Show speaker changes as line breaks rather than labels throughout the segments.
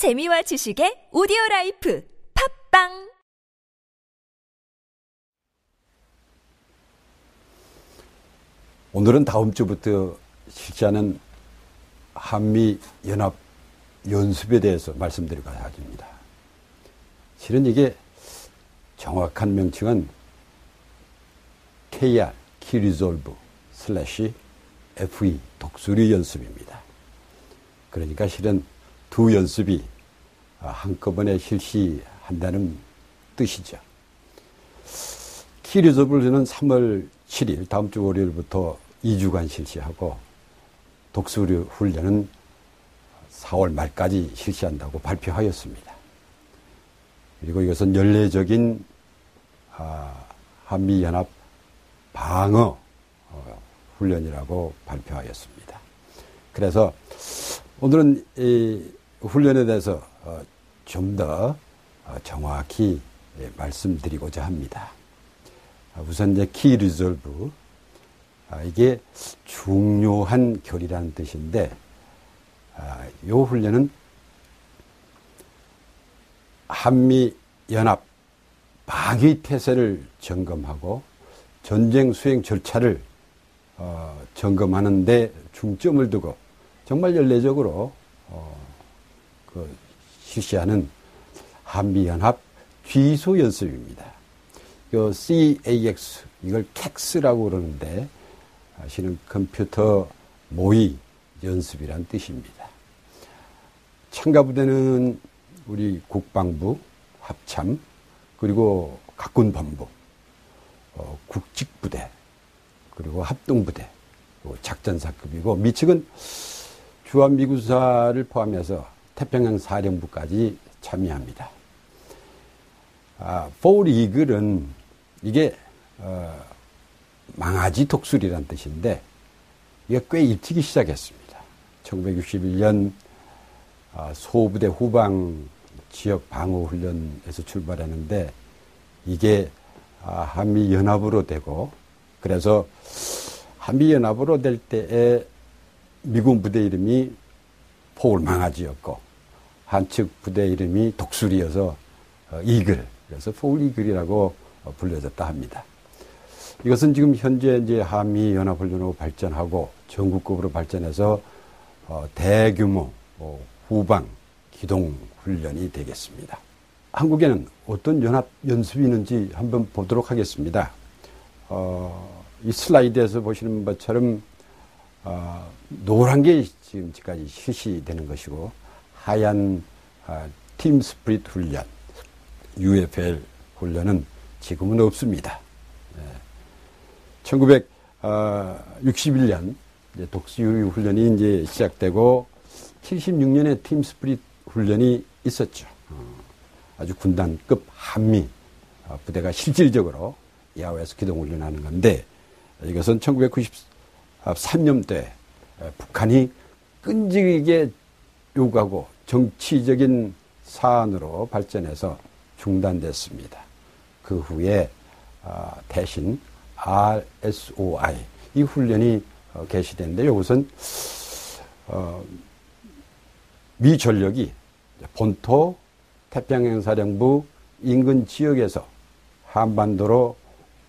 재미와 지식의 오디오 life 팟빵
오늘은 다음 주부터 실시하는 한미 연합 연습에 대해서 말씀드리고자 합니다. 실은 이게 정확한 명칭은 KR, Key Resolve slash FE 독수리 연습입니다. 그러니까 실은 두 연습이 한꺼번에 실시한다는 뜻이죠. Resolve는 3월 7일 다음 주 월요일부터 2주간 실시하고 독수리 훈련은 4월 말까지 실시한다고 발표하였습니다. 그리고 이것은 연례적인 한미연합 방어 어, 훈련이라고 발표하였습니다. 그래서 오늘은 이 훈련에 대해서 어, 좀더 어, 정확히 예, 말씀드리고자 합니다. 아, 우선 이제 Key Resolve 아, 이게 중요한 결이라는 뜻인데 아, 이 훈련은 한미 연합 방위 태세를 점검하고 전쟁 수행 절차를 어, 점검하는 데 중점을 두고 정말 연례적으로 어, 그 실시하는 한미 연합 귀소 연습입니다. 그 CAX 이걸 캡스라고 그러는데 사실은 컴퓨터 모의 연습이란 뜻입니다. 참가 부대는 우리 국방부, 합참, 그리고 각군 본부, 어, 국직부대, 그리고 합동부대, 작전사급이고 미측은 주한미군사를 포함해서 태평양 사령부까지 참여합니다. 아, 포울 이글은 이게 어, 망아지 독수리란 뜻인데 이게 꽤 일찍이 시작했습니다. 1961년 아, 소부대 후방 지역 방어 훈련에서 출발했는데 이게 아, 한미 연합으로 되고 그래서 한미 연합으로 될 때에 미군 부대 이름이 포울 망아지였고 한측 부대 이름이 독수리여서 어, 이글 그래서 포울 이글이라고 불려졌다 합니다. 이것은 지금 현재 이제 한미 연합 훈련으로 발전하고 전구급으로 발전해서 어, 대규모 어, 후방 기동 훈련이 되겠습니다. 한국에는 어떤 연합 연습이 있는지 한번 보도록 하겠습니다. 어, 이 슬라이드에서 보시는 것처럼 어, 노란 게 지금까지 실시되는 것이고 하얀 어, Team Spirit 훈련, UFL 훈련은 지금은 없습니다. 네. 1961년 독수리 훈련이 이제 시작되고 76년에 팀 스프릿 훈련이 있었죠. 어, 아주 군단급 한미 어, 부대가 실질적으로 야외에서 기동훈련하는 건데 이것은 1993년도에 북한이 끈질기게 요구하고 정치적인 사안으로 발전해서 중단됐습니다. 그 후에 어, 대신 RSOI 이 훈련이 개시됐는데 이것은 미 전력이 본토 태평양 사령부 인근 지역에서 한반도로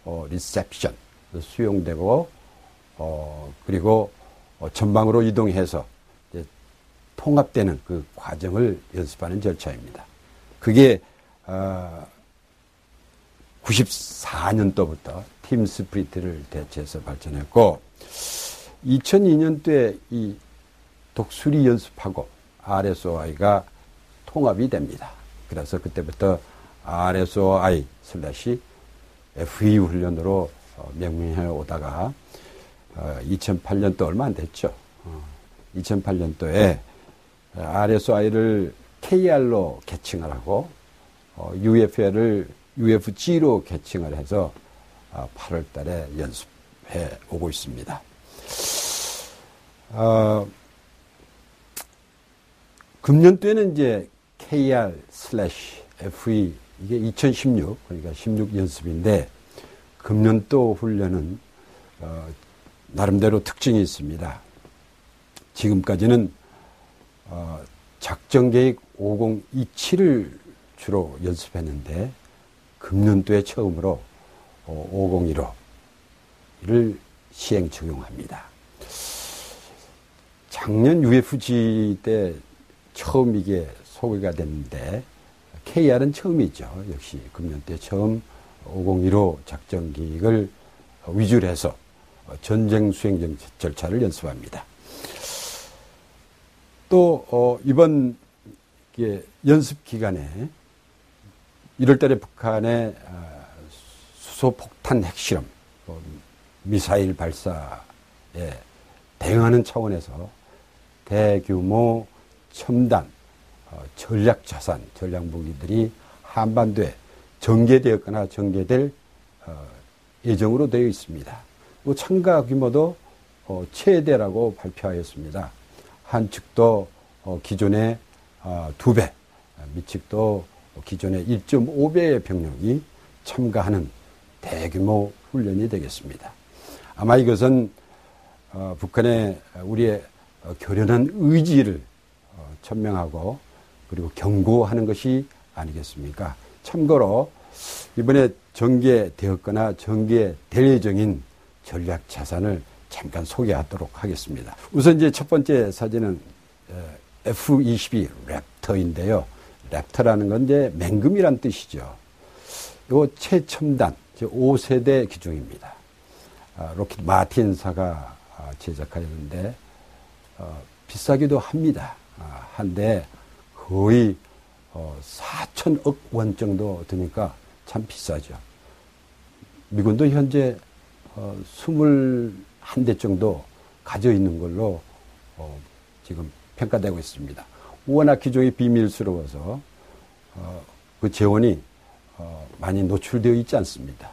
어, 리셉션 수용되고 어, 그리고 어, 전방으로 이동해서 통합되는 그 과정을 연습하는 절차입니다. 그게 어, 94년도부터 Team Spirit를 대체해서 발전했고 2002년도에 이 독수리 연습하고 RSOI가 통합이 됩니다. 그래서 그때부터 RSOI 슬래시 FE 훈련으로 어, 명명해 오다가 2008년도 어, 얼마 안 됐죠. 2008년도에 어, RSOI를 KR로 개칭을 하고 UFL을 UFG로 개칭을 해서 8월 달에 연습해 오고 있습니다. 어, 금년도에는 이제 KR 슬래시 FE 이게 2016 그러니까 16 연습인데 금년도 훈련은 어, 나름대로 특징이 있습니다. 지금까지는 어, 작전 계획 5027을 주로 연습했는데 금년도에 처음으로 5015를 시행 적용합니다. 작년 UFG 때 처음 이게 소개가 됐는데 KR은 처음이죠. 역시 금년 때 처음 5015 작전 기획을 위주로 해서 전쟁 수행 절차를 연습합니다. 또 어, 이번 연습 기간에 1월 달에 북한의 아, 수소 폭탄 핵실험, 뭐 미사일 발사에 대응하는 차원에서 대규모 첨단 어, 전략 자산, 전략 무기들이 한반도에 전개되었거나 전개될 어, 예정으로 되어 있습니다. 뭐 참가 규모도 어, 최대라고 발표하였습니다. 한 측도 기존의 두 배, 미측도 기존의 1.5배의 병력이 참가하는 대규모 훈련이 되겠습니다. 아마 이것은 북한의 우리의 교련한 의지를 천명하고 그리고 경고하는 것이 아니겠습니까? 참고로 이번에 전개되었거나 전개될 예정인 전략 자산을 잠깐 소개하도록 하겠습니다. 우선 이제 첫 번째 사진은 어, F-22 랩터인데요. 랩터라는 건 이제 맹금이란 뜻이죠. 요 최첨단, 5세대 기종입니다. 아, 로켓 마틴사가 아, 제작하였는데, 어, 비싸기도 합니다. 아, 한데 거의 어, 4천억 원 정도 드니까 참 비싸죠. 미군도 현재 한 대 정도 가져 있는 걸로 어, 지금 평가되고 있습니다. 워낙 기종이 비밀스러워서 어, 그 재원이 어, 많이 노출되어 있지 않습니다.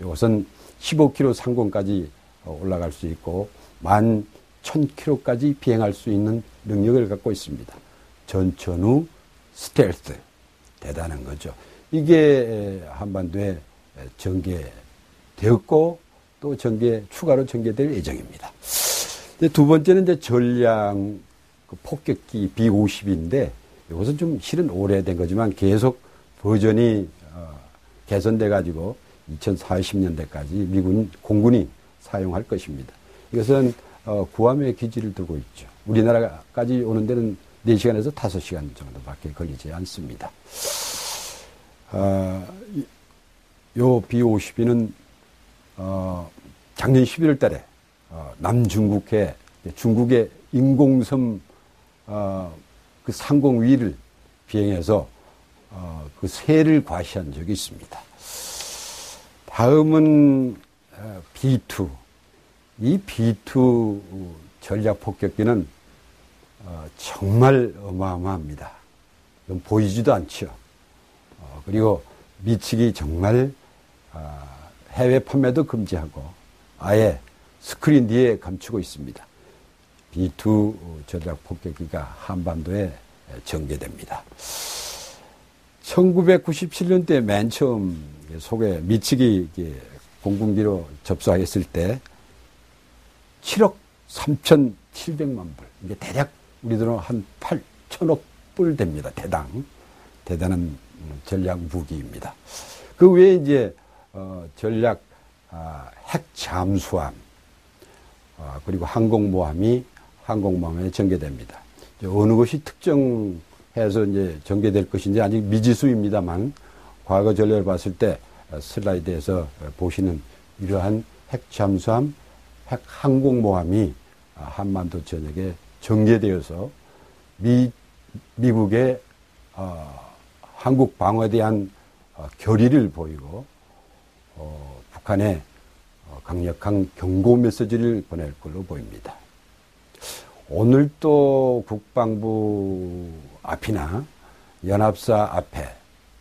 이것은 15km 상공까지 어, 올라갈 수 있고 만 1000km까지 비행할 수 있는 능력을 갖고 있습니다. 전천후 스텔스 대단한 거죠. 이게 한반도에 전개되었고 또 전개 추가로 전개될 예정입니다. 두 번째는 이제 전량 그 폭격기 B50인데 이것은 좀 실은 오래된 거지만 계속 버전이 어, 개선돼 가지고 2040년대까지 미군 공군이 사용할 것입니다. 이것은 어, 구함의 기지를 두고 있죠. 우리나라까지 오는 데는 4시간에서 5시간 정도밖에 걸리지 않습니다. 어, 요 B-52는 어, 작년 11월 달에 어, 남중국해 중국의 인공섬 어, 그 상공 위를 비행해서 어, 그 새를 과시한 적이 있습니다. 다음은 어, B2. 이 B2 전략 폭격기는 어, 정말 어마어마합니다. 보이지도 않죠. 어, 그리고 미치기 정말 어, 해외 판매도 금지하고 아예 스크린 뒤에 감추고 있습니다. B2 전략 폭격기가 한반도에 전개됩니다. 1997년대 맨 처음 소개 미치기 공군기로 접수하였을 때 7억 3,700만 불. 이게 대략 우리 들은 한 8천억 불 됩니다. 대당. 대단한 전략 무기입니다. 그 외에 이제, 어, 전략, 아, 핵 잠수함, 아, 그리고 항공모함이 항공모함에 전개됩니다. 어느 것이 특정해서 이제 전개될 것인지 아직 미지수입니다만 과거 전례를 봤을 때 슬라이드에서 보시는 이러한 핵 잠수함, 핵 항공모함이 한반도 전역에 전개되어서 미, 미국의 어, 한국 방어에 대한 어, 결의를 보이고 어, 북한에 어, 강력한 경고 메시지를 보낼 걸로 보입니다. 오늘 또 국방부 앞이나 연합사 앞에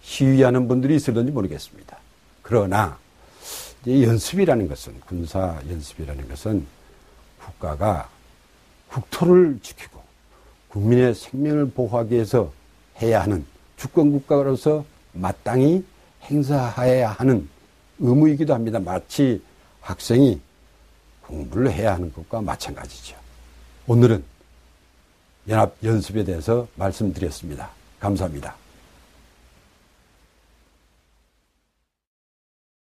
시위하는 분들이 있을런지 모르겠습니다. 그러나 연습이라는 것은 군사 연습이라는 것은 국가가 국토를 지키고 국민의 생명을 보호하기 위해서 해야 하는 주권 국가로서 마땅히 행사해야 하는 의무이기도 합니다. 마치 학생이 공부를 해야 하는 것과 마찬가지죠. 오늘은 연합 연습에 대해서 말씀드렸습니다. 감사합니다.